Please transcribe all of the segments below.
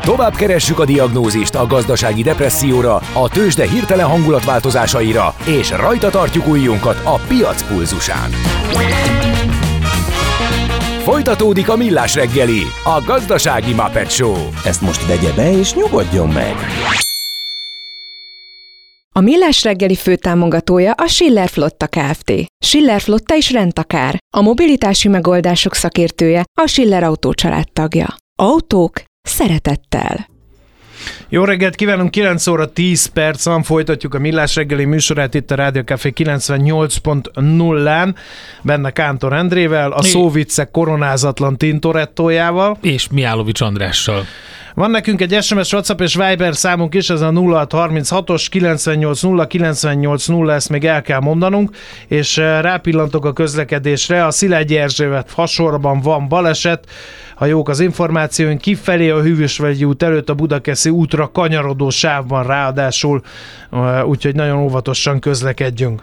Tovább keressük a diagnózist a gazdasági depresszióra, a tőzsde hirtelen hangulatváltozásaira, és rajta tartjuk ujjunkat a piac pulzusán. Folytatódik a Millás reggeli, a gazdasági Muppet Show. Ezt most vegye be és nyugodjon meg! A Millás reggeli főtámogatója a Schiller Flotta Kft. Schiller Flotta is rendtakár. A mobilitási megoldások szakértője a Schiller Autó tagja. Autók szeretettel. Jó reggelt kívánunk, 9 óra 10 perc van, folytatjuk a Millás reggeli műsorát itt a Rádió Café 98.0-án, benne Kántor Endrével, a szóviccek koronázatlan Tintorettójával. És Miálovics Andrással. Van nekünk egy SMS, WhatsApp és Viber számunk is, ez a 0636-os 980 980, ezt még el kell mondanunk, és eh, rápillantok a közlekedésre, a Szilágyi Erzsébet fasorban van baleset, ha jók az információink, kifelé a Hűvösvegyi út előtt a Budakeszi útra kanyarodó sávban ráadásul, eh, úgyhogy nagyon óvatosan közlekedjünk.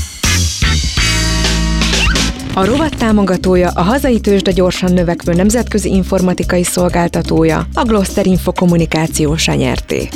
A rovat támogatója a hazai tőzsde gyorsan növekvő nemzetközi informatikai szolgáltatója, a Gloster Info kommunikációs nyerté.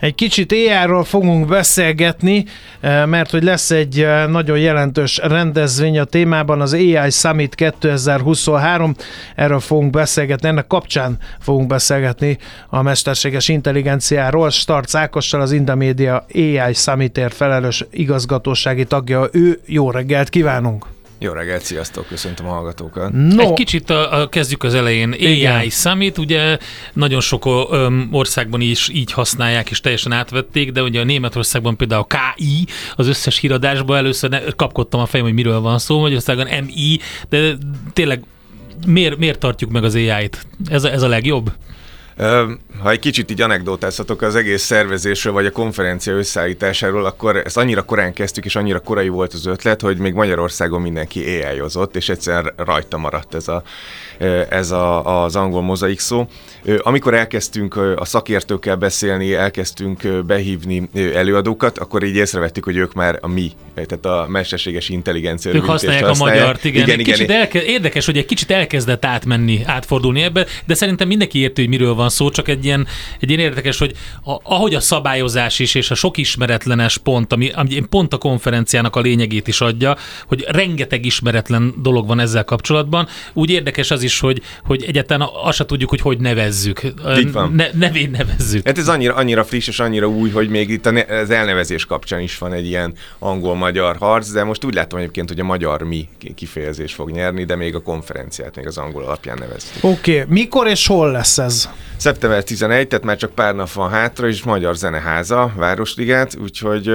Egy kicsit AI-ról fogunk beszélgetni, eh, mert hogy lesz egy eh, nagyon jelentős rendezvény a témában, az AI Summit 2023. Erről fogunk beszélgetni, ennek kapcsán fogunk beszélgetni a mesterséges intelligenciáról. Starc Ákossal, az Indamedia AI Summitért felelős igazgatósági tagja. Ő jó reggelt kívánunk! Jó reggelt, sziasztok, köszöntöm a hallgatókat. No. Egy kicsit a, a, kezdjük az elején. AI Igen. Summit, ugye nagyon sok ö, országban is így használják, és teljesen átvették, de ugye a Németországban például a KI, az összes híradásban először ne, kapkodtam a fejem, hogy miről van szó, Magyarországon MI, de tényleg miért, miért tartjuk meg az AI-t? Ez a, ez a legjobb? Ha egy kicsit így anekdotázhatok az egész szervezésről, vagy a konferencia összeállításáról, akkor ezt annyira korán kezdtük, és annyira korai volt az ötlet, hogy még Magyarországon mindenki ai és egyszer rajta maradt ez, a, ez a, az angol mozaik szó. Amikor elkezdtünk a szakértőkkel beszélni, elkezdtünk behívni előadókat, akkor így észrevettük, hogy ők már a mi, tehát a mesterséges intelligencia. Ők használják, használják a magyart, igen. igen, igen. Kicsit elke- érdekes, hogy egy kicsit elkezdett átmenni, átfordulni ebbe, de szerintem mindenki érti, hogy miről van van szó, csak egy ilyen, egy ilyen érdekes, hogy a, ahogy a szabályozás is, és a sok ismeretlenes pont, ami, ami pont a konferenciának a lényegét is adja, hogy rengeteg ismeretlen dolog van ezzel kapcsolatban, úgy érdekes az is, hogy, hogy egyáltalán azt se tudjuk, hogy hogy nevezzük. Ne, nevén nevezzük. Hát ez annyira, annyira friss és annyira új, hogy még itt az elnevezés kapcsán is van egy ilyen angol-magyar harc, de most úgy látom egyébként, hogy a magyar mi kifejezés fog nyerni, de még a konferenciát még az angol alapján neveztük. Oké, okay. mikor és hol lesz ez? Szeptember 11, tehát már csak pár nap van hátra, és Magyar Zeneháza, Városligát, úgyhogy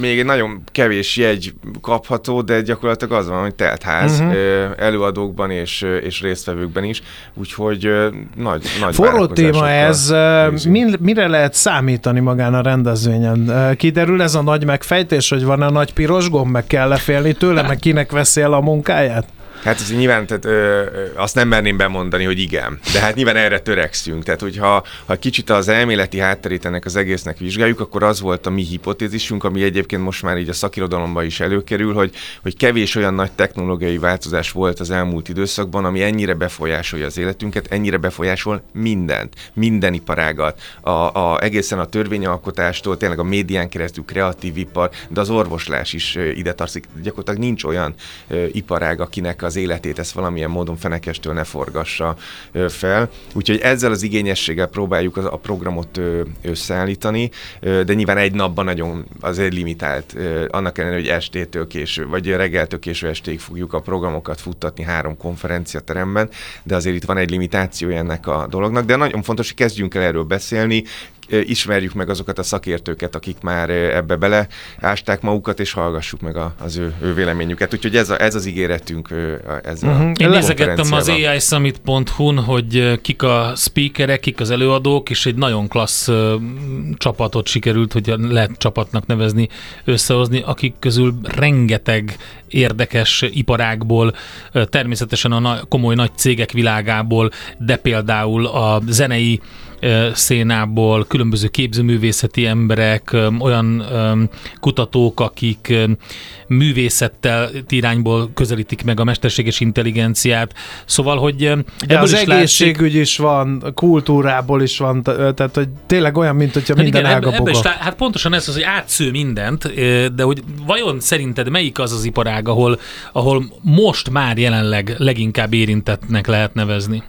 még egy nagyon kevés jegy kapható, de gyakorlatilag az van, hogy telt ház uh-huh. uh, előadókban és, és résztvevőkben is, úgyhogy nagy, nagy Forró téma ez, uh, mire lehet számítani magán a rendezvényen? Kiderül ez a nagy megfejtés, hogy van a nagy piros gomb, meg kell lefélni tőle, meg kinek veszi el a munkáját? Hát ez nyilván tehát, ö, azt nem merném bemondani, hogy igen, de hát nyilván erre törekszünk. Tehát, hogyha ha kicsit az elméleti hátterét ennek az egésznek vizsgáljuk, akkor az volt a mi hipotézisünk, ami egyébként most már így a szakirodalomban is előkerül, hogy, hogy kevés olyan nagy technológiai változás volt az elmúlt időszakban, ami ennyire befolyásolja az életünket, ennyire befolyásol mindent, minden iparágat, a, a, egészen a törvényalkotástól, tényleg a médián keresztül kreatív ipar, de az orvoslás is ide tartozik. Gyakorlatilag nincs olyan ö, iparág, akinek az életét ezt valamilyen módon fenekestől ne forgassa fel. Úgyhogy ezzel az igényességgel próbáljuk a programot összeállítani, de nyilván egy napban nagyon azért limitált, annak ellenére, hogy estétől késő, vagy reggeltől késő estéig fogjuk a programokat futtatni három konferenciateremben, de azért itt van egy limitáció ennek a dolognak, de nagyon fontos, hogy kezdjünk el erről beszélni, ismerjük meg azokat a szakértőket, akik már ebbe bele ásták magukat, és hallgassuk meg az ő, ő véleményüket. Úgyhogy ez, a, ez az ígéretünk. Ez uh-huh. a Én nézegettem az AI-summit.hu-n, hogy kik a speakerek, kik az előadók, és egy nagyon klassz csapatot sikerült, hogy lehet csapatnak nevezni, összehozni, akik közül rengeteg érdekes iparágból, természetesen a komoly nagy cégek világából, de például a zenei szénából, különböző képzőművészeti emberek, olyan kutatók, akik művészettel irányból közelítik meg a mesterséges intelligenciát. Szóval, hogy De az is egészségügy látszik, is van, kultúrából is van, tehát hogy tényleg olyan, mint hogyha hát minden igen, ága ebbe, ebbe Hát pontosan ez az, hogy átsző mindent, de hogy vajon szerinted melyik az az iparág, ahol, ahol most már jelenleg leginkább érintettnek lehet nevezni?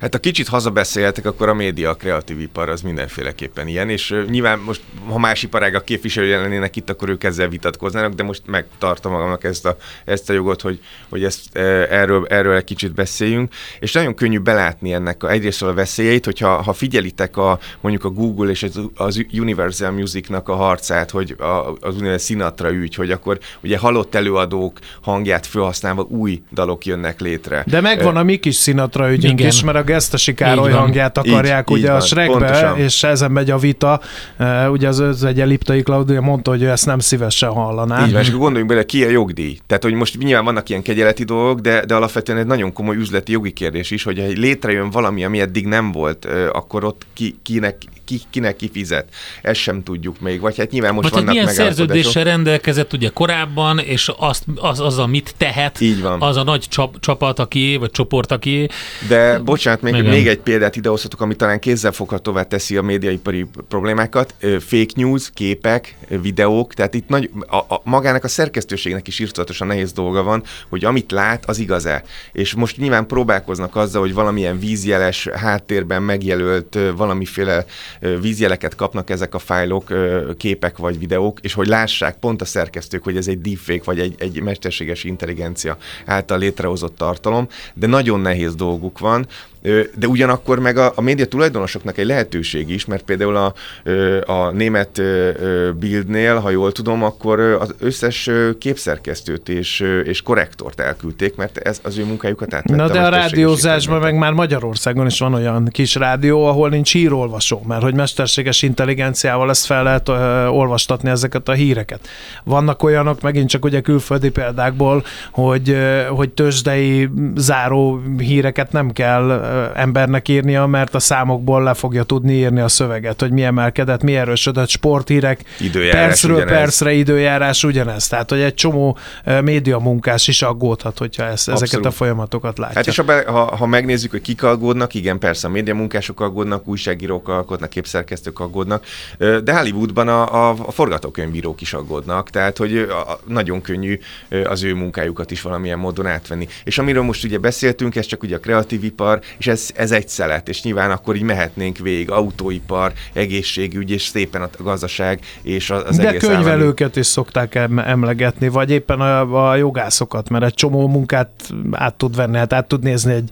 Hát ha kicsit hazabeszéltek, akkor a média, a kreatív ipar az mindenféleképpen ilyen, és nyilván most, ha más iparágak képviselői lennének itt, akkor ők ezzel vitatkoznának, de most megtartom magamnak ezt a, ezt a jogot, hogy, hogy ezt, erről, erről egy kicsit beszéljünk, és nagyon könnyű belátni ennek a, egyrészt a veszélyeit, hogyha ha figyelitek a, mondjuk a Google és az, az Universal Musicnak a harcát, hogy a, az úgynevezett Sinatra ügy, hogy akkor ugye halott előadók hangját felhasználva új dalok jönnek létre. De megvan a mi kis Sinatra ügyünk is, mert a Gesztesi Károly hangját akarják így, ugye így a Shrekbe, és ezen megy a vita. Ugye az özvegye Liptai Klaudia mondta, hogy ő ezt nem szívesen hallaná. Így van, és gondoljunk bele, ki a jogdíj. Tehát, hogy most nyilván vannak ilyen kegyeleti dolgok, de, de alapvetően egy nagyon komoly üzleti jogi kérdés is, hogy ha létrejön valami, ami eddig nem volt, akkor ott ki, kinek, ki, kinek kifizet. Ezt sem tudjuk még. Vagy hát nyilván most Vagy vannak milyen szerződéssel rendelkezett ugye korábban, és azt, az, az, amit tehet, Így van. az a nagy csap, csapat, aki vagy csoport, aki. De bocsánat, még, még egy példát idehozhatok, ami talán kézzelfoghatóvá teszi a médiaipari problémákat. Fake news, képek, videók, tehát itt nagy, a, a, magának a szerkesztőségnek is írtatosan nehéz dolga van, hogy amit lát, az igaz-e. És most nyilván próbálkoznak azzal, hogy valamilyen vízjeles háttérben megjelölt valamiféle vízjeleket kapnak ezek a fájlok, képek vagy videók, és hogy lássák pont a szerkesztők, hogy ez egy deepfake vagy egy, egy mesterséges intelligencia által létrehozott tartalom, de nagyon nehéz dolguk van, de ugyanakkor meg a, a média tulajdonosoknak egy lehetőség is, mert például a, a német Bildnél, ha jól tudom, akkor az összes képszerkesztőt és, és korrektort elküldték, mert ez az ő munkájukat átvette. Na de a, a rádiózásban meg már Magyarországon is van olyan kis rádió, ahol nincs írolvasó, mert hogy mesterséges intelligenciával ezt fel lehet uh, olvastatni ezeket a híreket. Vannak olyanok, megint csak ugye külföldi példákból, hogy, uh, hogy tőzsdei záró híreket nem kell embernek írnia, mert a számokból le fogja tudni írni a szöveget, hogy mi emelkedett, mi erősödött, sporthírek, időjárás percről ugyanez. percre időjárás ugyanez. Tehát, hogy egy csomó média munkás is aggódhat, hogyha ezt, ezeket a folyamatokat látja. Hát és ha, ha, ha megnézzük, hogy kik aggódnak, igen, persze a média munkások aggódnak, újságírók aggódnak, képszerkesztők aggódnak, de Hollywoodban a, a, a forgatókönyvírók is aggódnak, tehát, hogy a, nagyon könnyű az ő munkájukat is valamilyen módon átvenni. És amiről most ugye beszéltünk, ez csak ugye a kreatív ipar, és ez, ez egy szelet, és nyilván akkor így mehetnénk végig, autóipar, egészségügy, és szépen a gazdaság, és az De egész könyvelőket állami... is szokták emlegetni, vagy éppen a, a jogászokat, mert egy csomó munkát át tud venni, hát át tud nézni egy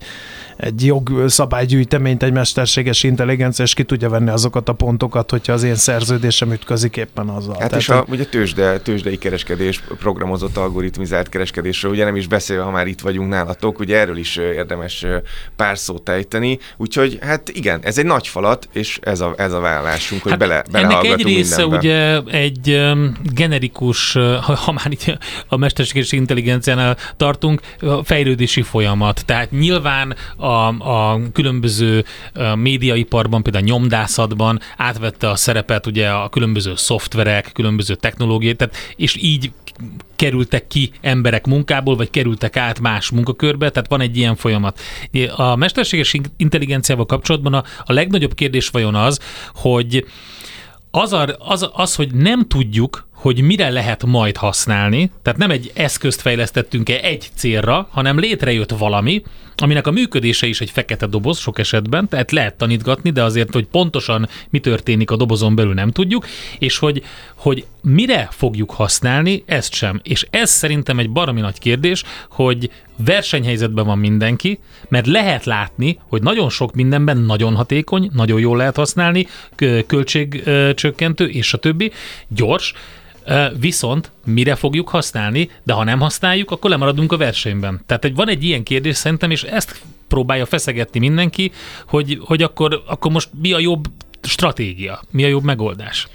egy jogszabálygyűjteményt, egy mesterséges intelligencia, és ki tudja venni azokat a pontokat, hogyha az én szerződésem ütközik éppen azzal. Hát Tehát, és a, ugye tőzsde, tőzsdei kereskedés, programozott algoritmizált kereskedésről, ugye nem is beszél, ha már itt vagyunk nálatok, ugye erről is érdemes pár szót ejteni, úgyhogy hát igen, ez egy nagy falat, és ez a, ez a vállásunk, hogy hát bele, Ennek egy része mindenbe. ugye egy generikus, ha már itt a mesterséges intelligenciánál tartunk, fejlődési folyamat. Tehát nyilván a, a különböző médiaiparban, például a nyomdászatban átvette a szerepet ugye a különböző szoftverek, különböző technológiák, tehát, és így kerültek ki emberek munkából, vagy kerültek át más munkakörbe, tehát van egy ilyen folyamat. A mesterséges intelligenciával kapcsolatban a, a legnagyobb kérdés vajon az, hogy az, a, az, az, hogy nem tudjuk, hogy mire lehet majd használni, tehát nem egy eszközt fejlesztettünk-e egy célra, hanem létrejött valami, aminek a működése is egy fekete doboz sok esetben, tehát lehet tanítgatni, de azért, hogy pontosan mi történik a dobozon belül nem tudjuk, és hogy, hogy mire fogjuk használni, ezt sem. És ez szerintem egy baromi nagy kérdés, hogy versenyhelyzetben van mindenki, mert lehet látni, hogy nagyon sok mindenben nagyon hatékony, nagyon jól lehet használni, költségcsökkentő és a többi, gyors, Viszont mire fogjuk használni, de ha nem használjuk, akkor lemaradunk a versenyben. Tehát egy, van egy ilyen kérdés szerintem, és ezt próbálja feszegetni mindenki, hogy, hogy akkor, akkor most mi a jobb stratégia, mi a jobb megoldás.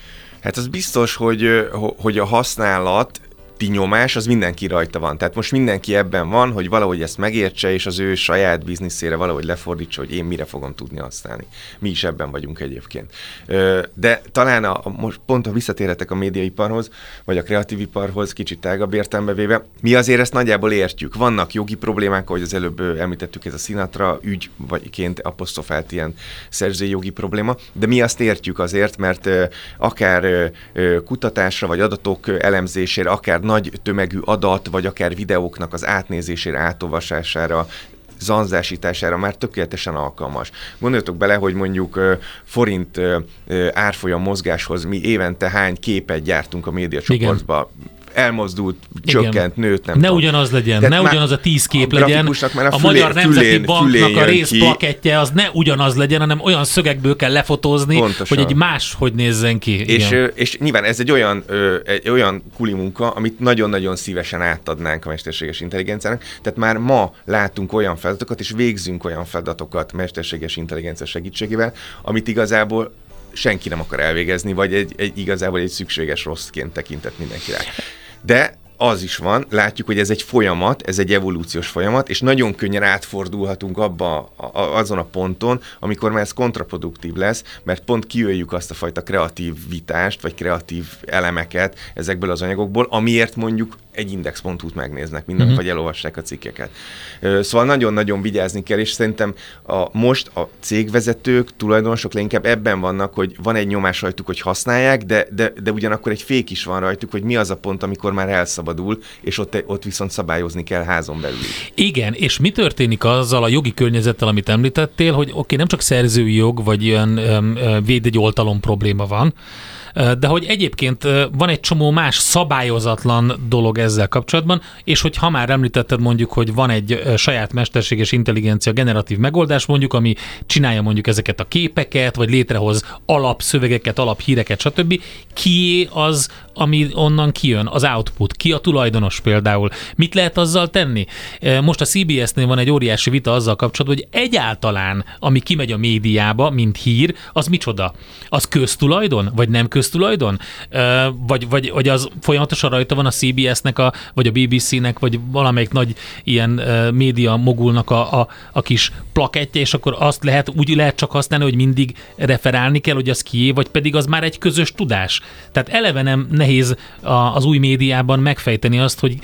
Hát az biztos, hogy, hogy a használat közötti nyomás az mindenki rajta van. Tehát most mindenki ebben van, hogy valahogy ezt megértse, és az ő saját bizniszére valahogy lefordítsa, hogy én mire fogom tudni használni. Mi is ebben vagyunk egyébként. De talán a, most pont, ha visszatérhetek a médiaiparhoz, vagy a kreatív iparhoz, kicsit tágabb értelme véve, mi azért ezt nagyjából értjük. Vannak jogi problémák, ahogy az előbb említettük, ez a Sinatra ügy, vagyként apostrofált ilyen szerzői jogi probléma, de mi azt értjük azért, mert akár kutatásra, vagy adatok elemzésére, akár nagy tömegű adat, vagy akár videóknak az átnézésére, átolvasására, zanzásítására már tökéletesen alkalmas. Gondoljatok bele, hogy mondjuk forint árfolyam mozgáshoz mi évente hány képet gyártunk a médiacsoportba. Igen elmozdult, Igen. csökkent, nőtt, nem Ne tudom. ugyanaz legyen, Tehát ne ugyanaz a tíz kép a legyen. Már a, a fülé, Magyar Nemzeti fülén, Banknak fülén a részplakettje az ne ugyanaz legyen, hanem olyan szögekből kell lefotózni, Pontosan. hogy egy más hogy nézzen ki. És, és nyilván ez egy olyan, egy olyan kuli munka, amit nagyon-nagyon szívesen átadnánk a mesterséges intelligenciának. Tehát már ma látunk olyan feladatokat, és végzünk olyan feladatokat mesterséges intelligencia segítségével, amit igazából senki nem akar elvégezni, vagy egy, egy igazából egy szükséges rosszként tekintett mindenki rá. De az is van, látjuk, hogy ez egy folyamat, ez egy evolúciós folyamat, és nagyon könnyen átfordulhatunk abba a, a, azon a ponton, amikor már ez kontraproduktív lesz, mert pont kiöljük azt a fajta kreatív vitást, vagy kreatív elemeket ezekből az anyagokból, amiért mondjuk egy index.hu-t megnéznek, minden, mm-hmm. vagy elolvassák a cikkeket. Szóval nagyon-nagyon vigyázni kell, és szerintem a, most a cégvezetők, tulajdonosok leginkább ebben vannak, hogy van egy nyomás rajtuk, hogy használják, de, de, de ugyanakkor egy fék is van rajtuk, hogy mi az a pont, amikor már elszabadul, és ott, ott viszont szabályozni kell házon belül. Igen, és mi történik azzal a jogi környezettel, amit említettél, hogy oké, okay, nem csak szerzői jog, vagy ilyen um, oltalom probléma van, de hogy egyébként van egy csomó más szabályozatlan dolog ezzel kapcsolatban, és hogy ha már említetted mondjuk, hogy van egy saját mesterséges intelligencia generatív megoldás mondjuk, ami csinálja mondjuk ezeket a képeket, vagy létrehoz alapszövegeket, alaphíreket, stb. Ki az, ami onnan kijön, az output, ki a tulajdonos például, mit lehet azzal tenni? Most a CBS-nél van egy óriási vita azzal kapcsolatban, hogy egyáltalán, ami kimegy a médiába, mint hír, az micsoda? Az köztulajdon, vagy nem köztulajdon? Vagy, vagy, vagy az folyamatosan rajta van a CBS-nek, a, vagy a BBC-nek, vagy valamelyik nagy ilyen média mogulnak a, a, a kis plakettje, és akkor azt lehet, úgy lehet csak használni, hogy mindig referálni kell, hogy az kié, vagy pedig az már egy közös tudás. Tehát eleve nem nehéz a, az új médiában megfejteni azt, hogy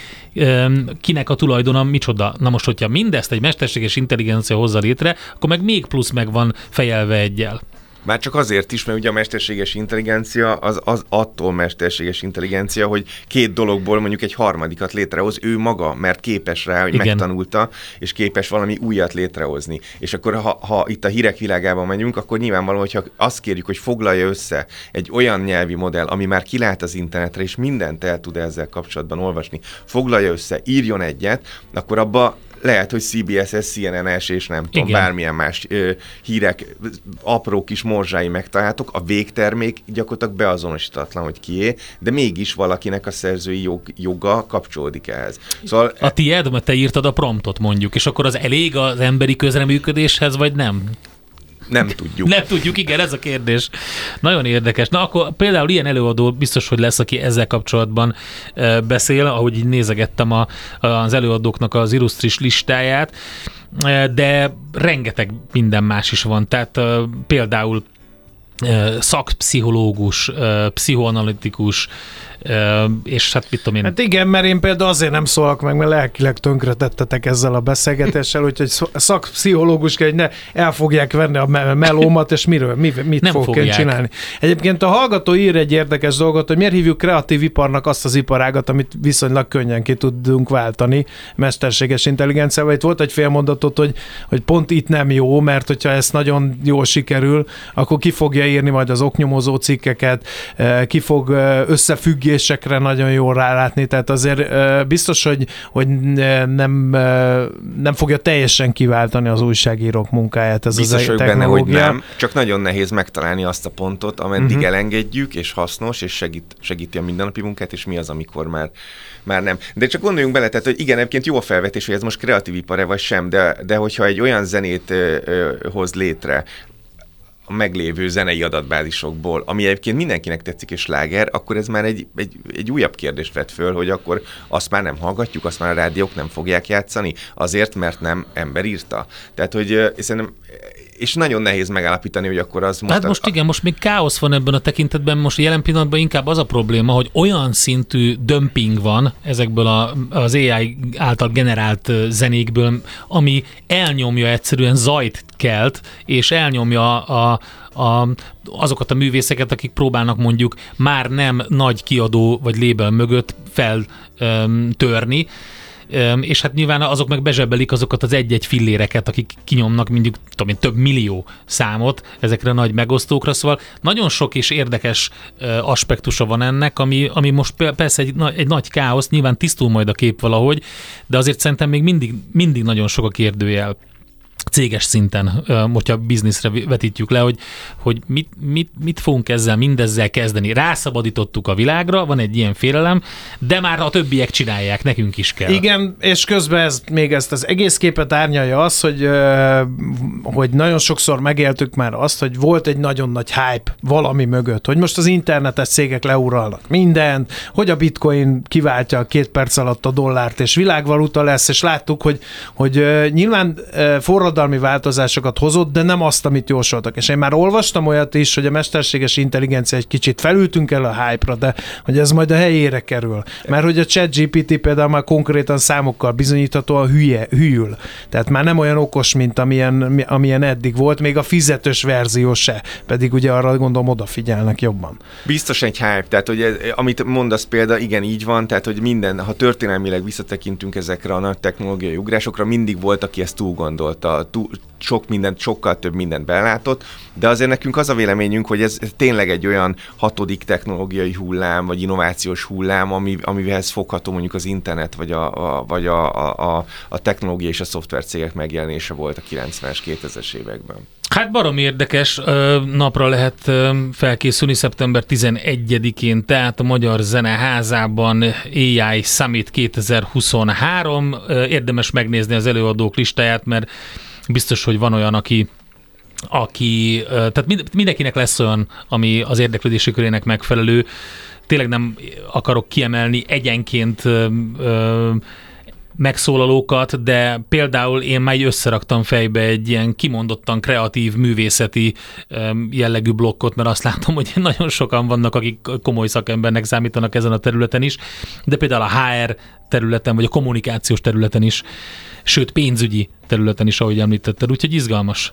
kinek a tulajdona micsoda. Na most, hogyha mindezt egy mesterséges intelligencia hozza létre, akkor meg még plusz meg van fejelve egyel. Már csak azért is, mert ugye a mesterséges intelligencia az, az attól mesterséges intelligencia, hogy két dologból mondjuk egy harmadikat létrehoz ő maga, mert képes rá, hogy Igen. megtanulta, és képes valami újat létrehozni. És akkor ha, ha itt a hírek világában megyünk, akkor nyilvánvaló, hogyha azt kérjük, hogy foglalja össze egy olyan nyelvi modell, ami már kilát az internetre, és mindent el tud ezzel kapcsolatban olvasni, foglalja össze, írjon egyet, akkor abba lehet, hogy CBS-es, CNN-es és nem tudom, Igen. bármilyen más ö, hírek, apró kis morzsái megtalálhatók, a végtermék gyakorlatilag beazonosítatlan, hogy kié, de mégis valakinek a szerzői jog, joga kapcsolódik ehhez. Szóval, a tiéd, mert te írtad a promptot mondjuk, és akkor az elég az emberi közreműködéshez, vagy nem? Nem tudjuk. Nem tudjuk, igen, ez a kérdés. Nagyon érdekes. Na akkor például ilyen előadó biztos, hogy lesz, aki ezzel kapcsolatban beszél, ahogy így nézegettem a, az előadóknak az illusztris listáját, de rengeteg minden más is van. Tehát például szakpszichológus, pszichoanalitikus, és hát mit tudom én. Hát igen, mert én például azért nem szólok meg, mert lelkileg tönkretettetek ezzel a beszélgetéssel, úgyhogy szakpszichológus kell, hogy ne el fogják venni a melómat, és miről, mi, mit nem fogok én csinálni. Egyébként a hallgató ír egy érdekes dolgot, hogy miért hívjuk kreatív iparnak azt az iparágat, amit viszonylag könnyen ki tudunk váltani mesterséges intelligenciával. Itt volt egy félmondatot, hogy, hogy pont itt nem jó, mert hogyha ez nagyon jól sikerül, akkor ki fogja írni majd az oknyomozó cikkeket, ki fog összefüggésekre nagyon jól rálátni, tehát azért biztos, hogy, hogy nem, nem fogja teljesen kiváltani az újságírók munkáját ez biztos az technológia. Benne, hogy nem, csak nagyon nehéz megtalálni azt a pontot, ameddig uh-huh. elengedjük, és hasznos, és segít, segíti a mindennapi munkát, és mi az, amikor már, már nem. De csak gondoljunk bele, tehát, hogy igen, egyébként jó a felvetés, hogy ez most kreatív ipar vagy sem, de, de hogyha egy olyan zenét ö, ö, hoz létre, a meglévő zenei adatbázisokból, ami egyébként mindenkinek tetszik és láger, akkor ez már egy, egy, egy újabb kérdést vet föl, hogy akkor azt már nem hallgatjuk, azt már a rádiók nem fogják játszani, azért, mert nem ember írta. Tehát, hogy szerintem és nagyon nehéz megállapítani, hogy akkor az most... Hát most a... igen, most még káosz van ebben a tekintetben, most jelen pillanatban inkább az a probléma, hogy olyan szintű dömping van ezekből a, az AI által generált zenékből, ami elnyomja egyszerűen zajt kelt, és elnyomja a, a, azokat a művészeket, akik próbálnak mondjuk már nem nagy kiadó vagy lébel mögött feltörni, és hát nyilván azok meg bezsebelik azokat az egy-egy filléreket, akik kinyomnak mondjuk tudom én, több millió számot ezekre a nagy megosztókra, szóval nagyon sok és érdekes aspektusa van ennek, ami, ami most persze egy, egy nagy káosz, nyilván tisztul majd a kép valahogy, de azért szerintem még mindig, mindig nagyon sok a kérdőjel céges szinten, hogyha bizniszre vetítjük le, hogy, hogy mit, mit, mit fogunk ezzel, mindezzel kezdeni. Rászabadítottuk a világra, van egy ilyen félelem, de már a többiek csinálják, nekünk is kell. Igen, és közben ez, még ezt az egész képet árnyalja az, hogy, hogy nagyon sokszor megéltük már azt, hogy volt egy nagyon nagy hype valami mögött, hogy most az internetes cégek leuralnak mindent, hogy a bitcoin kiváltja a két perc alatt a dollárt, és világvaluta lesz, és láttuk, hogy, hogy nyilván forrad forradalmi változásokat hozott, de nem azt, amit jósoltak. És én már olvastam olyat is, hogy a mesterséges intelligencia egy kicsit felültünk el a hype-ra, de hogy ez majd a helyére kerül. Mert hogy a chat GPT például már konkrétan számokkal a hülye, hűl. Tehát már nem olyan okos, mint amilyen, amilyen eddig volt, még a fizetős verzió se. Pedig ugye arra gondolom odafigyelnek jobban. Biztos egy hype, tehát hogy ez, amit mondasz példa, igen, így van, tehát hogy minden, ha történelmileg visszatekintünk ezekre a nagy technológiai ugrásokra, mindig volt, aki ezt túl gondolta, túl, sok mindent, sokkal több mindent belátott, de azért nekünk az a véleményünk, hogy ez tényleg egy olyan hatodik technológiai hullám, vagy innovációs hullám, ami, amihez fogható mondjuk az internet, vagy a, a, vagy a, a, a technológia és a szoftvercégek megjelenése volt a 90-es, 2000-es években. Hát barom érdekes napra lehet felkészülni szeptember 11-én, tehát a Magyar Zeneházában AI Summit 2023. Érdemes megnézni az előadók listáját, mert biztos, hogy van olyan, aki aki, tehát mindenkinek lesz olyan, ami az érdeklődési körének megfelelő. Tényleg nem akarok kiemelni egyenként megszólalókat, de például én már összeraktam fejbe egy ilyen kimondottan kreatív, művészeti jellegű blokkot, mert azt látom, hogy nagyon sokan vannak, akik komoly szakembernek számítanak ezen a területen is, de például a HR területen, vagy a kommunikációs területen is, sőt pénzügyi területen is, ahogy említetted, úgyhogy izgalmas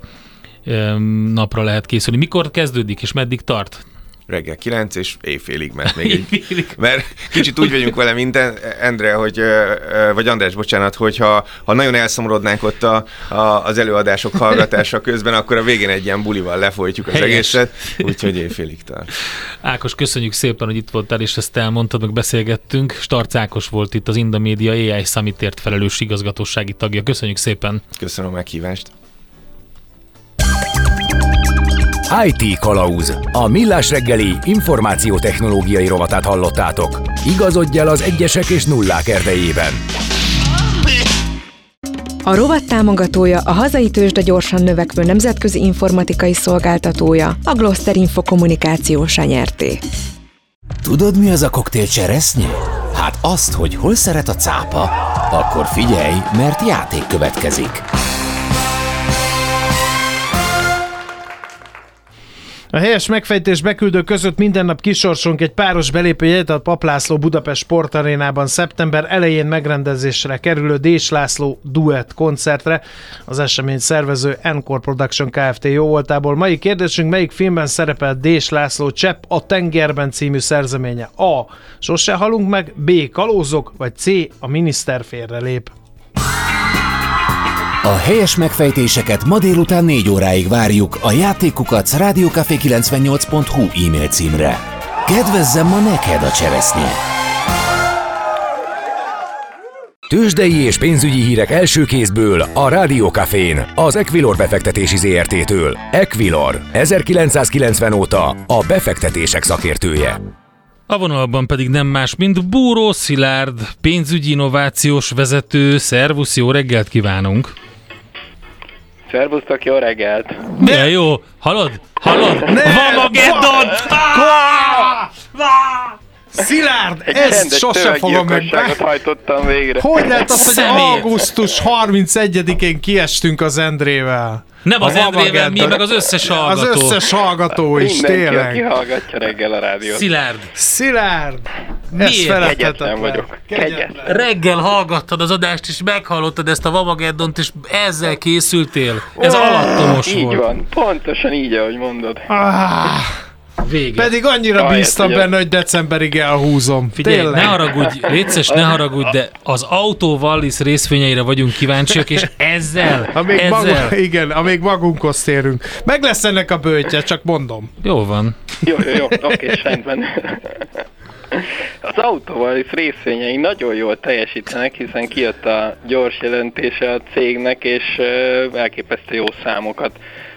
napra lehet készülni. Mikor kezdődik, és meddig tart? Reggel 9 és éjfélig, mert még egy, mert kicsit úgy vagyunk vele, mint Endre, hogy, vagy András, bocsánat, hogy ha, ha nagyon elszomorodnánk ott a, a, az előadások hallgatása közben, akkor a végén egy ilyen bulival lefolytjuk az Helyes. egészet, úgyhogy éjfélig tart. Ákos, köszönjük szépen, hogy itt voltál, és ezt elmondtad, meg beszélgettünk. Starc Ákos volt itt az Indamédia AI Summitért felelős igazgatósági tagja. Köszönjük szépen. Köszönöm a meghívást. IT Kalauz. A millás reggeli információtechnológiai rovatát hallottátok. Igazodj el az egyesek és nullák erdejében. A rovat támogatója a hazai tőzsde gyorsan növekvő nemzetközi informatikai szolgáltatója, a Gloster Info kommunikációs nyerté. Tudod, mi az a koktél cseresznyi? Hát azt, hogy hol szeret a cápa, akkor figyelj, mert játék következik. A helyes megfejtés beküldő között minden nap kisorsunk egy páros belépőjegyet a Paplászló Budapest Sportarénában szeptember elején megrendezésre kerülő Dés László duett koncertre. Az esemény szervező Encore Production Kft. jó voltából. Mai kérdésünk, melyik filmben szerepel Dés László Csepp a tengerben című szerzeménye? A. Sose halunk meg, B. Kalózok, vagy C. A miniszter félre lép. A helyes megfejtéseket ma délután 4 óráig várjuk a játékukat rádiókafé98.hu e-mail címre. Kedvezzem ma neked a cseresznye! Tőzsdei és pénzügyi hírek első kézből a Rádiókafén, az Equilor befektetési ZRT-től. Equilor, 1990 óta a befektetések szakértője. A vonalban pedig nem más, mint Búró Szilárd, pénzügyi innovációs vezető. Szervusz, jó reggelt kívánunk! Szervusztok, jó reggelt! De jó! Hallod? Hallod? Vamageddon! Szilárd, ezt sose fogom meg. hajtottam végre. Hogy lehet az, hogy augusztus 31-én kiestünk az Endrével? Nem az Endrével, mi meg az összes hallgató. Az összes hallgató is, Mindenki, tényleg. Mindenki, hallgatja reggel a rádiót. Szilárd. Szilárd. Miért? Kegyetlen vagyok. Kegyetlen. Reggel hallgattad az adást, és meghallottad ezt a Vamageddont, és ezzel készültél. Ez oh, alattomos így volt. Így van, pontosan így, ahogy mondod. Ah. Vége. Pedig annyira Jaj, bíztam ugye. benne, hogy decemberig elhúzom. Figyelj, Tényleg? ne haragudj, létszes, ne haragudj, de az autó Wallis részvényeire vagyunk kíváncsiak, és ezzel, amíg ezzel... Magunk, igen, amíg magunkhoz térünk. Meg lesz ennek a bőtje, csak mondom. Jó van. Jó, jó, jó, oké, rendben. Az autóval is részvényei nagyon jól teljesítenek, hiszen kijött a gyors jelentése a cégnek, és elképesztő jó számokat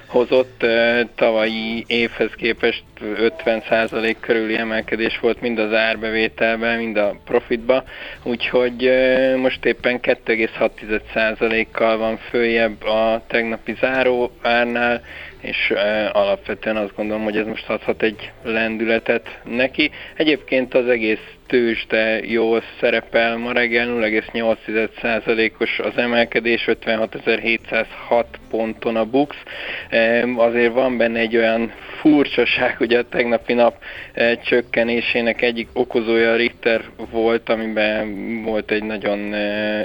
hozott. Tavalyi évhez képest 50% körüli emelkedés volt mind az árbevételben, mind a profitba, úgyhogy most éppen 2,6%-kal van följebb a tegnapi záró árnál, és alapvetően azt gondolom, hogy ez most adhat egy lendületet neki. Egyébként az egész tőzsde jól szerepel, ma reggel 0,8%-os az emelkedés, 56.706 ponton a Bux. Azért van benne egy olyan furcsaság, hogy a tegnapi nap csökkenésének egyik okozója a Richter volt, amiben volt egy nagyon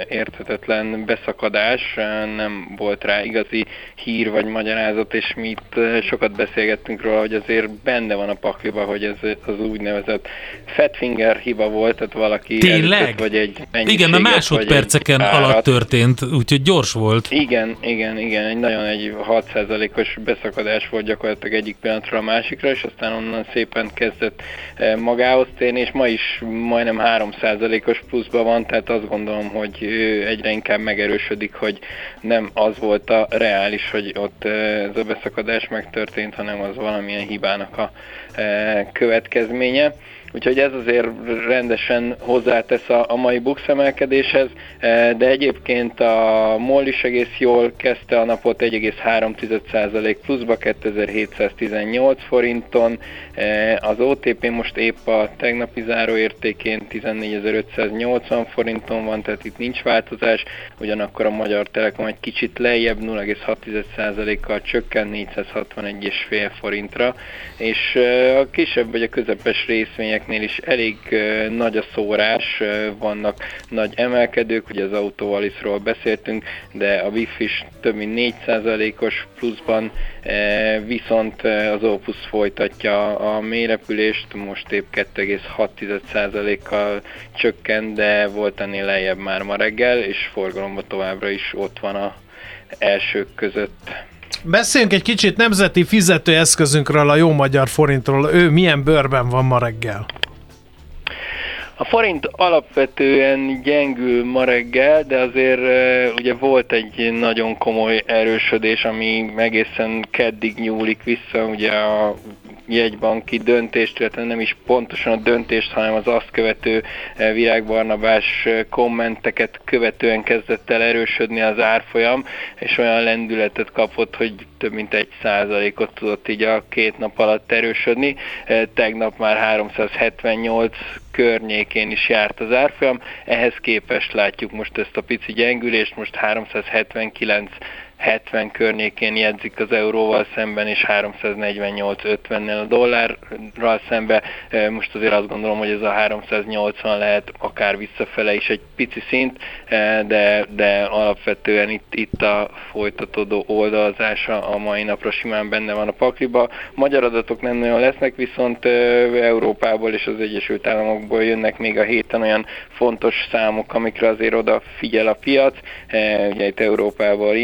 érthetetlen beszakadás, nem volt rá igazi hír vagy magyarázat, és mi itt sokat beszélgettünk róla, hogy azért benne van a pakliba, hogy ez az úgynevezett fatfinger hiba volt, tehát valaki Tényleg? vagy egy Igen, mert másodperceken alatt történt, úgyhogy gyors volt. Igen, igen, igen, egy nagyon egy 6%-os beszakadás volt gyakorlatilag egyik pillanatra a másikra, és aztán onnan szépen kezdett magához térni, és ma is majdnem 3%-os pluszban van, tehát azt gondolom, hogy egyre inkább megerősödik, hogy nem az volt a reális, hogy ott ez a beszakadás megtörtént, hanem az valamilyen hibának a következménye úgyhogy ez azért rendesen hozzátesz a, a mai bux emelkedéshez, e, de egyébként a MOL is egész jól kezdte a napot 1,3% pluszba 2718 forinton, e, az OTP most épp a tegnapi záróértékén 14.580 forinton van, tehát itt nincs változás, ugyanakkor a Magyar Telekom egy kicsit lejjebb 0,6%-kal csökken 461,5 forintra, és e, a kisebb vagy a közepes részvények cégeknél is elég nagy a szórás, vannak nagy emelkedők, ugye az autóvaliszról beszéltünk, de a WIF is több mint 4%-os pluszban, viszont az Opus folytatja a mélyrepülést, most épp 2,6%-kal csökkent, de volt ennél lejjebb már ma reggel, és forgalomban továbbra is ott van a elsők között. Beszéljünk egy kicsit nemzeti fizetőeszközünkről, a jó magyar forintról. Ő milyen bőrben van ma reggel? A forint alapvetően gyengül ma reggel, de azért ugye volt egy nagyon komoly erősödés, ami egészen keddig nyúlik vissza, ugye a jegybanki döntést, illetve nem is pontosan a döntést, hanem az azt követő virágbarnabás kommenteket követően kezdett el erősödni az árfolyam, és olyan lendületet kapott, hogy több mint egy százalékot tudott így a két nap alatt erősödni. Tegnap már 378 környékén is járt az árfolyam, ehhez képest látjuk most ezt a pici gyengülést, most 379 70 környékén jegyzik az euróval szemben, és 348-50-nél a dollárral szemben. Most azért azt gondolom, hogy ez a 380 lehet akár visszafele is egy pici szint, de, de alapvetően itt, itt a folytatódó oldalzása a mai napra simán benne van a pakliba. Magyar adatok nem nagyon lesznek, viszont Európából és az Egyesült Államokból jönnek még a héten olyan fontos számok, amikre azért oda figyel a piac. Ugye itt Európával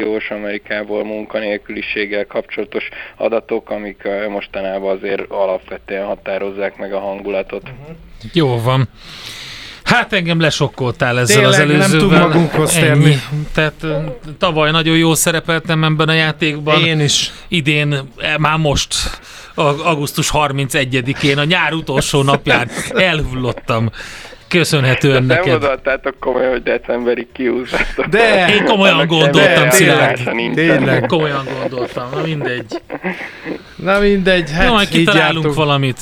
inflációs, Amerikából munkanélküliséggel kapcsolatos adatok, amik mostanában azért alapvetően határozzák meg a hangulatot. Uh-huh. Jó van. Hát engem lesokkoltál ezzel Tényleg, az előzővel. nem tud magunkhoz térni. Tehát tavaly nagyon jól szerepeltem ebben a játékban. Én is. Idén, e, már most, augusztus 31-én, a nyár utolsó napján elhullottam köszönhetően De neked. Nem komolyan, hogy decemberig kiúzzátok. De! Én komolyan gondoltam, Szilárd. Tényleg. Komolyan gondoltam, na mindegy. Na mindegy, hát Jó, majd kitalálunk valamit.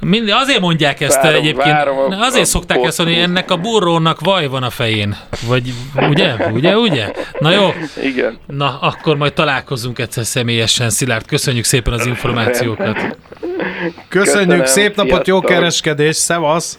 Mind, azért mondják ezt Várom, egyébként, várom a- azért a szokták ezt mondani, ennek a burrónak vaj van a fején. Vagy ugye, ugye, ugye? Na jó, Igen. na akkor majd találkozunk egyszer személyesen. Szilárd, köszönjük szépen az információkat. Köszönjük, Köszönöm, szép napot, jó sziasztok. kereskedés, szevasz!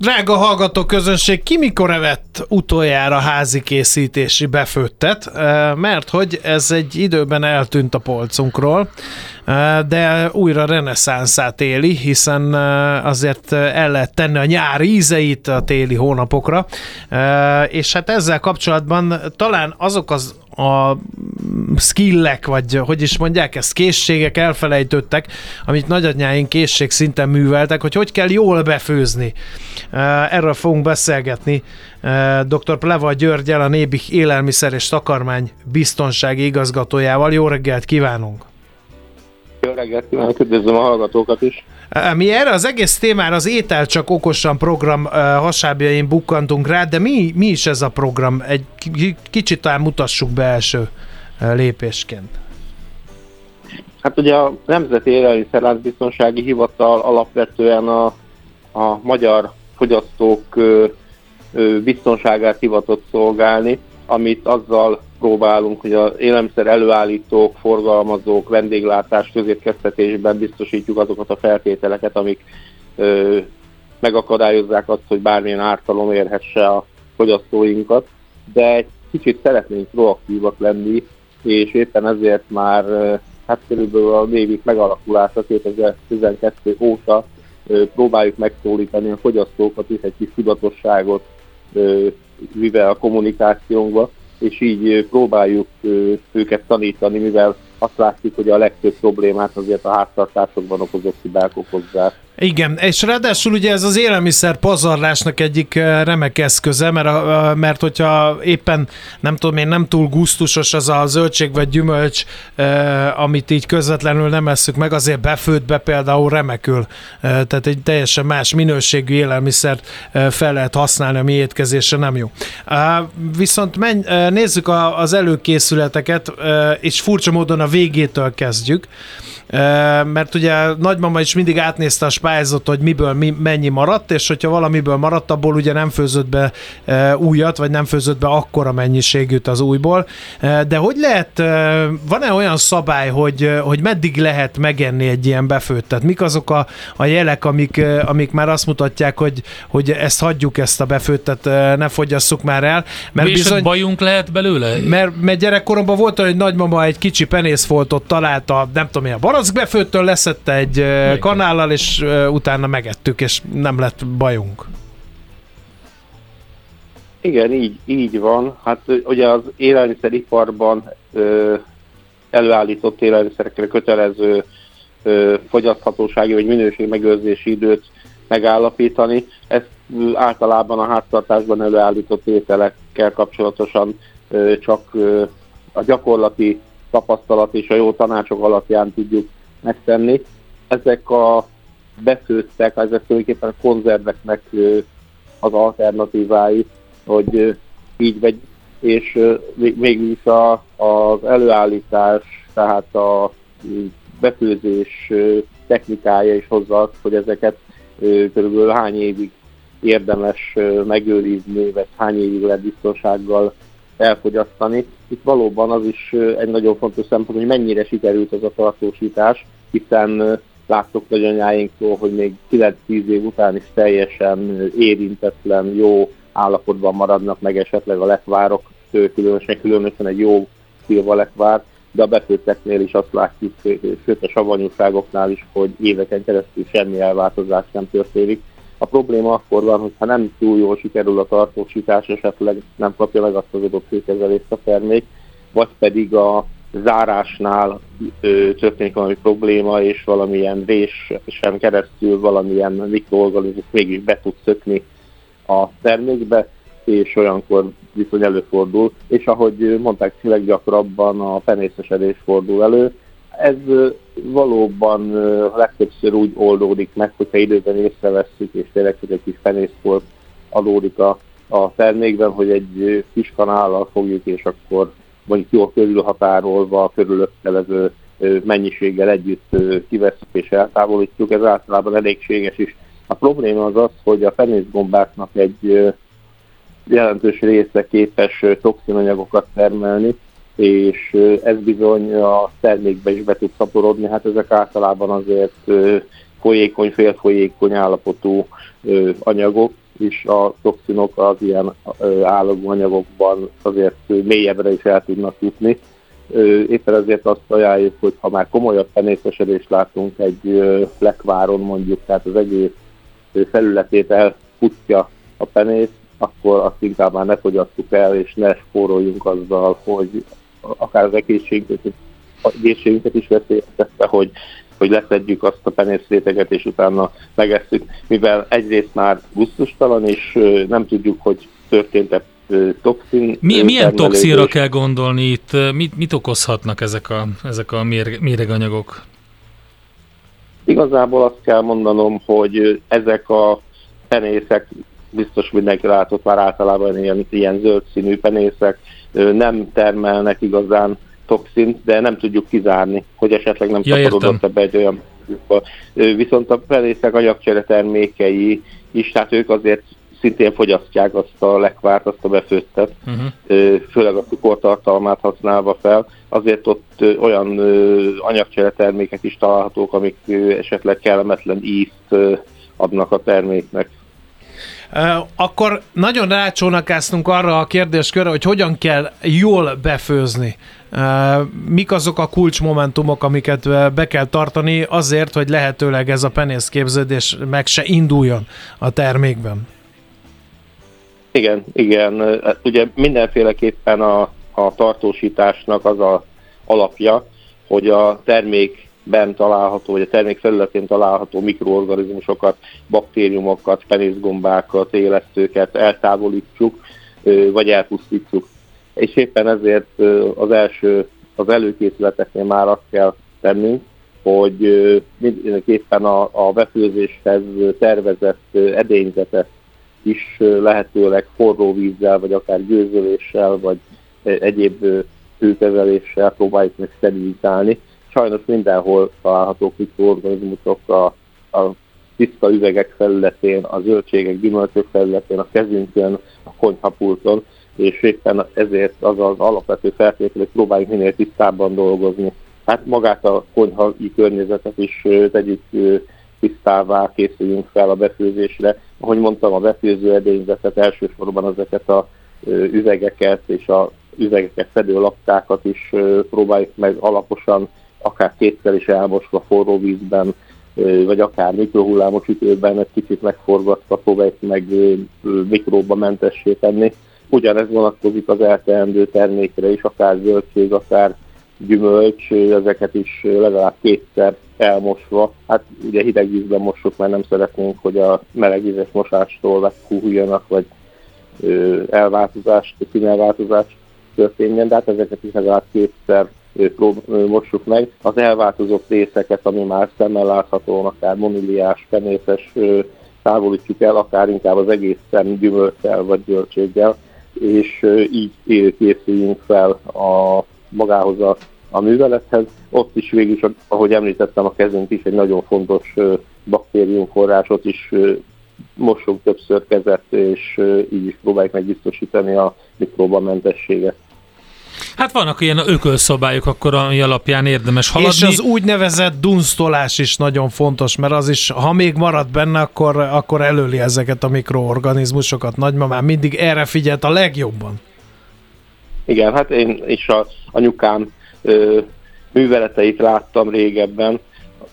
Drága hallgató közönség, ki mikor evett utoljára házi készítési befőttet, mert hogy ez egy időben eltűnt a polcunkról, de újra reneszánszát éli, hiszen azért el lehet tenni a nyári ízeit a téli hónapokra, és hát ezzel kapcsolatban talán azok az a skillek, vagy hogy is mondják ezt, készségek elfelejtődtek, amit nagyanyáink készség szinten műveltek, hogy hogy kell jól befőzni. Erről fogunk beszélgetni dr. Pleva Györgyel, a Nébik Élelmiszer és Takarmány biztonsági igazgatójával. Jó reggelt kívánunk! Reggelt kívánok, üdvözlöm a hallgatókat is. Mi erre az egész témára az Étel csak okosan program hasábjain bukkantunk rá, de mi, mi is ez a program? Egy ki- kicsit talán mutassuk be első lépésként. Hát ugye a Nemzeti Élelmiszerláncbiztonsági Hivatal alapvetően a, a magyar fogyasztók ö, ö, biztonságát hivatott szolgálni, amit azzal próbálunk, hogy az élelmiszer előállítók, forgalmazók, vendéglátás, közétkeztetésben biztosítjuk azokat a feltételeket, amik ö, megakadályozzák azt, hogy bármilyen ártalom érhesse a fogyasztóinkat, de egy kicsit szeretnénk proaktívak lenni, és éppen ezért már hát körülbelül a névik megalakulása 2012 óta próbáljuk megszólítani a fogyasztókat is egy kis tudatosságot vive a kommunikációnkba, és így próbáljuk őket tanítani, mivel azt látjuk, hogy a legtöbb problémát azért a háztartásokban okozott hibák okozzák. Igen, és ráadásul ugye ez az élelmiszer pazarlásnak egyik eh, remek eszköze, mert, mert hogyha éppen nem tudom én, nem túl gusztusos az a zöldség vagy gyümölcs, eh, amit így közvetlenül nem esszük meg, azért befőttbe például remekül. Eh, Tehát egy teljesen más minőségű élelmiszert fel lehet használni, a mi étkezésre nem jó. Viszont menj, nézzük az előkészületeket, és furcsa módon a végétől kezdjük. Mert ugye nagymama is mindig átnézte a spájzot, hogy miből mi, mennyi maradt, és hogyha valamiből maradt, abból ugye nem főzött be újat, vagy nem főzött be akkora mennyiségűt az újból. De hogy lehet, van-e olyan szabály, hogy, hogy meddig lehet megenni egy ilyen befőttet? Mik azok a, a jelek, amik, amik már azt mutatják, hogy, hogy ezt hagyjuk, ezt a befőttet, ne fogyasszuk már el? Mert bizony... bajunk lehet belőle? mert, mert gyerekkoromban volt olyan, hogy nagymama egy kicsi penészfoltot találta, nem tudom én, a barackbefőttől leszette egy Igen. kanállal, és ö, utána megettük, és nem lett bajunk. Igen, így, így van. Hát ö, ugye az élelmiszeriparban ö, előállított élelmiszerekre kötelező ö, fogyaszthatósági vagy minőségmegőrzési időt megállapítani. Ezt ö, általában a háztartásban előállított ételekkel kapcsolatosan csak a gyakorlati tapasztalat és a jó tanácsok alapján tudjuk megtenni. Ezek a befőttek, ezek tulajdonképpen a konzerveknek az alternatívái, hogy így vegy, és mégis a, az előállítás, tehát a befőzés technikája is hozza azt, hogy ezeket körülbelül hány évig érdemes megőrizni, vagy hány évig lehet biztonsággal elfogyasztani. Itt valóban az is egy nagyon fontos szempont, hogy mennyire sikerült ez a tartósítás, hiszen láttuk nagyanyáinktól, hogy még 9-10 év után is teljesen érintetlen, jó állapotban maradnak meg esetleg a lekvárok, különösen, különösen egy jó szilva lekvár, de a befőtteknél is azt látjuk, sőt a savanyúságoknál is, hogy éveken keresztül semmi elváltozás nem történik. A probléma akkor van, hogyha nem túl jól sikerül a tartósítás, esetleg nem kapja meg azt az adott főkezelést a termék, vagy pedig a zárásnál ö, történik valami probléma, és valamilyen rés sem keresztül valamilyen mikroorganizmus mégis be tud szökni a termékbe, és olyankor viszony előfordul, és ahogy mondták, leggyakrabban a penészesedés fordul elő. Ez valóban legtöbbször úgy oldódik meg, hogyha időben észrevesszük, és tényleg csak egy kis penészfolt adódik a, a termékben, hogy egy kis kanállal fogjuk, és akkor mondjuk jól körülhatárolva körülötte levő mennyiséggel együtt kivesszük és eltávolítjuk, ez általában elégséges is. A probléma az az, hogy a penészgombáknak egy jelentős része képes toxinanyagokat termelni, és ez bizony a termékbe is be tud szaporodni, hát ezek általában azért folyékony, félfolyékony állapotú anyagok, és a toxinok az ilyen állagú anyagokban azért mélyebbre is el tudnak jutni. Éppen ezért azt ajánljuk, hogy ha már komolyabb penészesedést látunk egy lekváron mondjuk, tehát az egész felületét elfutja a penész, akkor azt inkább már ne fogyasszuk el, és ne spóroljunk azzal, hogy akár az egészségünket, egészségünket is veszélyeztetve, hogy, hogy leszedjük azt a penészréteget, és utána megesszük, mivel egyrészt már gusztustalan, és nem tudjuk, hogy történt-e toxin. Mi, milyen toxinra kell gondolni itt? Mit, mit okozhatnak ezek a, ezek a méreganyagok? Igazából azt kell mondanom, hogy ezek a penészek biztos mindenki látott már általában ilyen, ilyen zöld színű penészek, nem termelnek igazán toxint, de nem tudjuk kizárni, hogy esetleg nem ja, szaporodott ebbe egy olyan Viszont a penészek anyagcsere termékei is, tehát ők azért szintén fogyasztják azt a lekvárt, azt a befőttet, uh-huh. főleg a cukortartalmát használva fel. Azért ott olyan anyagcsere termékek is találhatók, amik esetleg kellemetlen ízt adnak a terméknek. Akkor nagyon rácsónakáztunk arra a kérdéskörre, hogy hogyan kell jól befőzni. Mik azok a kulcsmomentumok, amiket be kell tartani azért, hogy lehetőleg ez a penészképződés meg se induljon a termékben? Igen, igen. Hát ugye mindenféleképpen a, a tartósításnak az a alapja, hogy a termék ben található, vagy a termék felületén található mikroorganizmusokat, baktériumokat, penészgombákat, élesztőket eltávolítsuk, vagy elpusztítsuk. És éppen ezért az első, az előkészületeknél már azt kell tennünk, hogy mindenképpen a, a befőzéshez tervezett edényzetet is lehetőleg forró vízzel, vagy akár gőzöléssel, vagy egyéb hőkezeléssel próbáljuk meg sterilizálni, sajnos mindenhol találhatók mikroorganizmusok a, a tiszta üvegek felületén, a zöldségek, gyümölcsök felületén, a kezünkön, a konyhapulton, és éppen ezért az az alapvető feltétel, hogy próbáljuk minél tisztábban dolgozni. Hát magát a konyhai környezetet is tegyük tisztává, készüljünk fel a befőzésre. Ahogy mondtam, a befőző edényzetet elsősorban ezeket a üvegeket és a üvegeket fedő laptákat is próbáljuk meg alaposan akár kétszer is elmosva forró vízben, vagy akár mikrohullámos ütőben egy kicsit megforgatva próbáljuk meg mikróba mentessé tenni. Ugyanez vonatkozik az elteendő termékre is, akár zöldség, akár gyümölcs, ezeket is legalább kétszer elmosva. Hát ugye hideg vízben mossuk, mert nem szeretnénk, hogy a meleg mosástól meghúhuljanak, vagy elváltozást, színelváltozást történjen, de hát ezeket is legalább kétszer mossuk meg. Az elváltozott részeket, ami már szemmel látható, akár moniliás, penészes távolítjuk el, akár inkább az egészen gyümölcsel vagy gyöltséggel, és így készüljünk fel a magához a, a művelethez. Ott is végül ahogy említettem, a kezünk is egy nagyon fontos baktériumforrás, ott is mosunk többször kezet, és így is próbáljuk meg biztosítani a mikróbamentességet. Hát vannak ilyen ökölszabályok, akkor ami alapján érdemes haladni. És az úgynevezett dunsztolás is nagyon fontos, mert az is, ha még marad benne, akkor, akkor előli ezeket a mikroorganizmusokat. Nagymamám mindig erre figyelt a legjobban. Igen, hát én is a anyukám ö, műveleteit láttam régebben,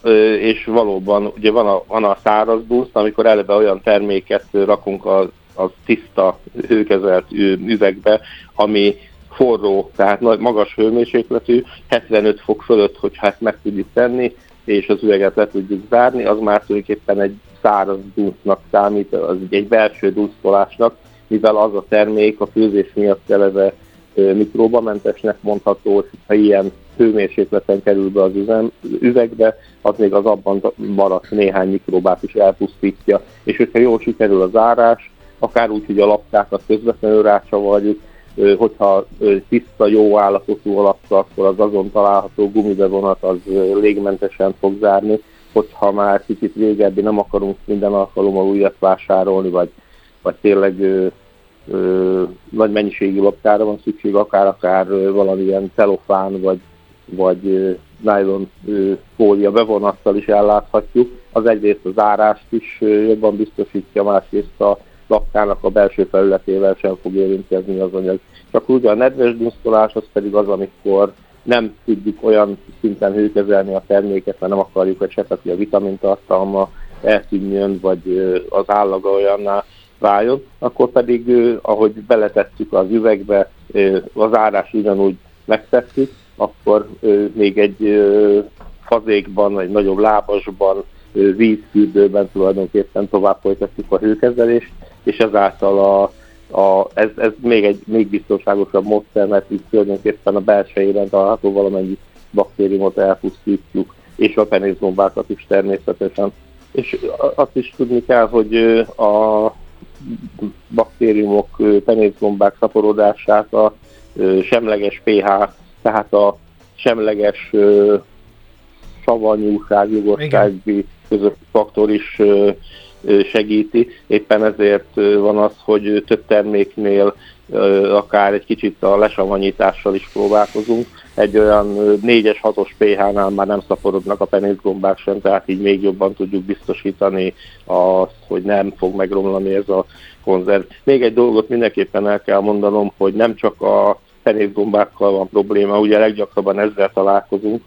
ö, és valóban ugye van a, van a száraz busz, amikor eleve olyan terméket rakunk a, a tiszta, hőkezelt üvegbe, ami forró, tehát nagy, magas hőmérsékletű, 75 fok fölött, hogyha ezt meg tudjuk tenni, és az üveget le tudjuk zárni, az már tulajdonképpen egy száraz dúsznak számít, az egy belső dúsztolásnak, mivel az a termék a főzés miatt eleve mikróbamentesnek mondható, ha ilyen hőmérsékleten kerül be az üzem, üvegbe, az még az abban maradt néhány mikróbát is elpusztítja. És hogyha jól sikerül a zárás, akár úgy, hogy a lapkákat közvetlenül rácsavarjuk, hogyha tiszta, jó állapotú alapka, akkor az azon található gumibevonat az légmentesen fog zárni, hogyha már kicsit régebbi nem akarunk minden alkalommal újat vásárolni, vagy, vagy tényleg ö, ö, nagy mennyiségű lapkára van szükség, akár-akár valamilyen celofán, vagy, vagy nylon fólia bevonattal is elláthatjuk. Az egyrészt az árást is jobban biztosítja, másrészt a lakkának a belső felületével sem fog érintkezni az anyag. Csak úgy a nedves dunsztolás az pedig az, amikor nem tudjuk olyan szinten hőkezelni a terméket, mert nem akarjuk, hogy esetleg a vitamintartalma eltűnjön, vagy az állaga olyanná váljon, akkor pedig, ahogy beletettük az üvegbe, az árás ugyanúgy megtettük, akkor még egy fazékban, egy nagyobb lábasban, vízfürdőben tulajdonképpen tovább folytatjuk a hőkezelést, és ezáltal a, a, ez, ez még egy még biztonságosabb módszer, mert itt tulajdonképpen a belsejében található valamennyi baktériumot elpusztítjuk, és a penészbombákat is természetesen. És azt is tudni kell, hogy a baktériumok, penészbombák szaporodását a semleges pH, tehát a semleges savanyúság, jogossági közötti faktor is segíti. Éppen ezért van az, hogy több terméknél akár egy kicsit a lesavanyítással is próbálkozunk. Egy olyan 4-es, 6-os pH-nál már nem szaporodnak a penészgombák sem, tehát így még jobban tudjuk biztosítani azt, hogy nem fog megromlani ez a konzerv. Még egy dolgot mindenképpen el kell mondanom, hogy nem csak a penészgombákkal van probléma, ugye leggyakrabban ezzel találkozunk,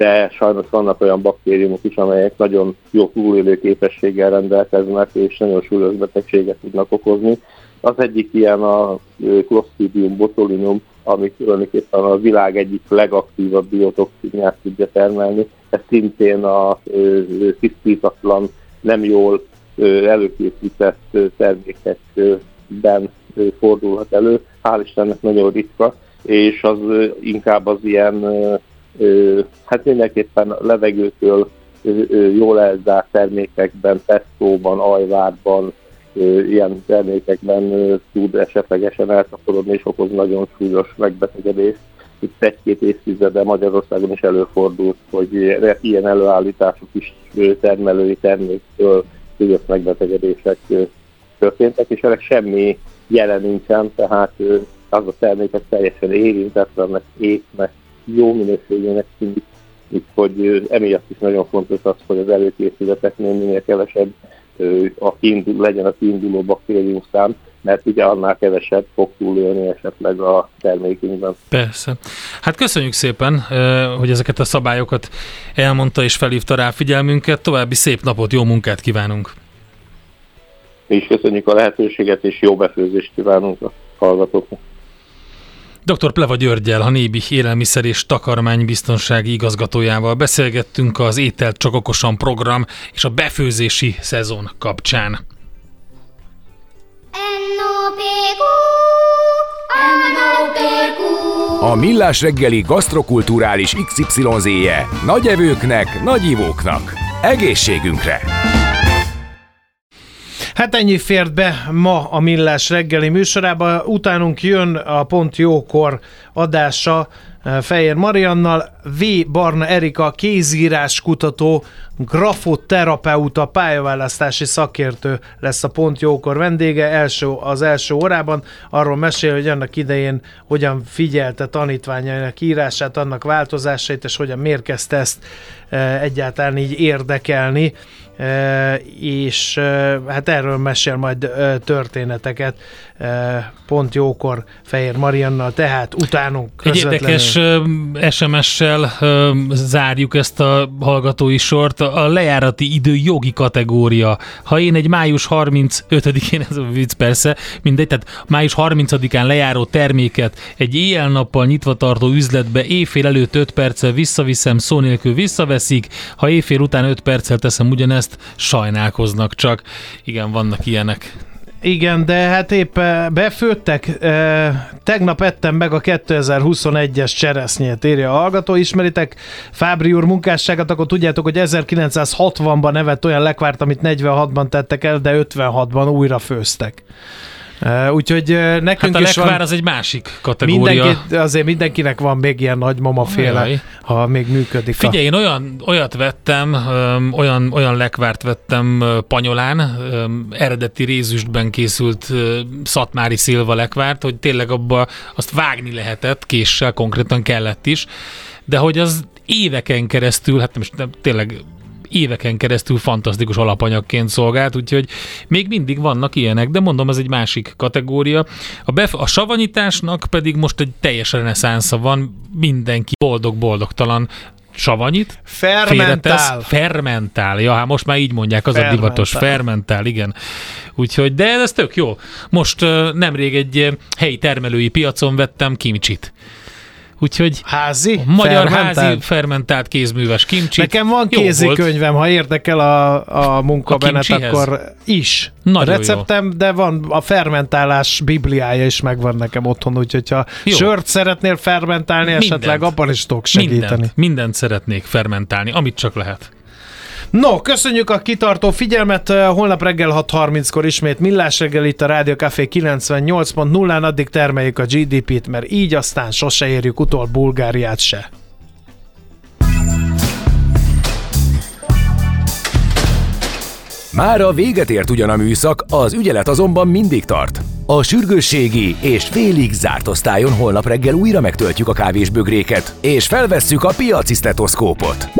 de sajnos vannak olyan baktériumok is, amelyek nagyon jó túlélő képességgel rendelkeznek, és nagyon súlyos betegséget tudnak okozni. Az egyik ilyen a Clostridium botulinum, ami tulajdonképpen a világ egyik legaktívabb biotoxinját tudja termelni. Ez szintén a tisztítatlan, nem jól előkészített termékekben fordulhat elő. Hál' Istennek nagyon ritka, és az inkább az ilyen hát mindenképpen levegőtől jól elzárt termékekben, pestóban, ajvárban, ilyen termékekben tud esetlegesen elszaporodni és okoz nagyon súlyos megbetegedést. Itt egy-két évtizede Magyarországon is előfordult, hogy ilyen előállítások is termelői terméktől súlyos megbetegedések történtek, és ennek semmi jelen nincsen, tehát az a termékek teljesen érintetlenek, étnek, jó minőségének tűnik, hogy emiatt is nagyon fontos az, hogy az előkészületeknél minél kevesebb a kiindul, legyen a kiinduló baktérium szám, mert ugye annál kevesebb fog túlélni esetleg a termékünkben. Persze. Hát köszönjük szépen, hogy ezeket a szabályokat elmondta és felhívta rá figyelmünket. További szép napot, jó munkát kívánunk! Mi is köszönjük a lehetőséget, és jó befőzést kívánunk a hallgatóknak. Dr. Pleva Györgyel, a Nébi Élelmiszer és Takarmánybiztonsági igazgatójával beszélgettünk az Ételt Csak Okosan program és a befőzési szezon kapcsán. A Millás reggeli gasztrokulturális XYZ-je nagy evőknek, nagy ivóknak. Egészségünkre! Hát ennyi fért be ma a Millás reggeli műsorába. Utánunk jön a Pont Jókor adása eh, Fejér Mariannal, V. Barna Erika kézírás kutató, grafoterapeuta, pályaválasztási szakértő lesz a Pont Jókor vendége első, az első órában. Arról mesél, hogy annak idején hogyan figyelte tanítványainak írását, annak változásait, és hogyan mérkezte ezt eh, egyáltalán így érdekelni és hát erről mesél majd történeteket pont jókor Fehér Mariannal, tehát utánunk Egy érdekes SMS-sel zárjuk ezt a hallgatói sort. A lejárati idő jogi kategória. Ha én egy május 35-én, ez a vicc persze, mindegy, tehát május 30-án lejáró terméket egy éjjel-nappal nyitva tartó üzletbe éjfél előtt 5 perccel visszaviszem, szó nélkül visszaveszik, ha éjfél után 5 perccel teszem ugyanezt, sajnálkoznak csak. Igen, vannak ilyenek. Igen, de hát épp eh, befőttek. Eh, tegnap ettem meg a 2021-es cseresznyét, írja a hallgató. Ismeritek Fábri úr munkásságát, akkor tudjátok, hogy 1960-ban nevet olyan lekvárt, amit 46-ban tettek el, de 56-ban újra főztek. Úgyhogy nekünk hát a is van, az egy másik kategória. Mindenki, azért mindenkinek van még ilyen nagymama féle, Jaj. ha még működik. Figyelj, a... én olyan, olyat vettem, olyan, olyan lekvárt vettem Panyolán, eredeti rézüstben készült szatmári szilva lekvárt, hogy tényleg abba azt vágni lehetett, késsel konkrétan kellett is, de hogy az éveken keresztül, hát nem, nem tényleg éveken keresztül fantasztikus alapanyagként szolgált, úgyhogy még mindig vannak ilyenek, de mondom, ez egy másik kategória. A, bef- a savanyításnak pedig most egy teljes reneszánsza van, mindenki boldog-boldogtalan savanyit. Fermentál. fermentál. Ja, hát most már így mondják, az fermentál. a divatos. Fermentál, igen. Úgyhogy, de ez tök jó. Most nemrég egy helyi termelői piacon vettem kimcsit. Úgyhogy házi? Magyar fermentált. házi fermentált kézműves kimcsi. Nekem van kézikönyvem, ha érdekel a, a munkabenet, a akkor is. Nagyon a receptem, jó. de van a fermentálás bibliája is megvan nekem otthon, úgyhogy ha jó. sört szeretnél fermentálni, mindent. esetleg abban is tudok segíteni. Mindent, mindent szeretnék fermentálni, amit csak lehet. No, köszönjük a kitartó figyelmet. Holnap reggel 6.30-kor ismét Millás reggel itt a Rádió Café 98.0-án, addig termeljük a GDP-t, mert így aztán sose érjük utol Bulgáriát se. Már a véget ért ugyan a műszak, az ügyelet azonban mindig tart. A sürgősségi és félig zárt osztályon holnap reggel újra megtöltjük a kávésbögréket, és felvesszük a piaci stetoszkópot.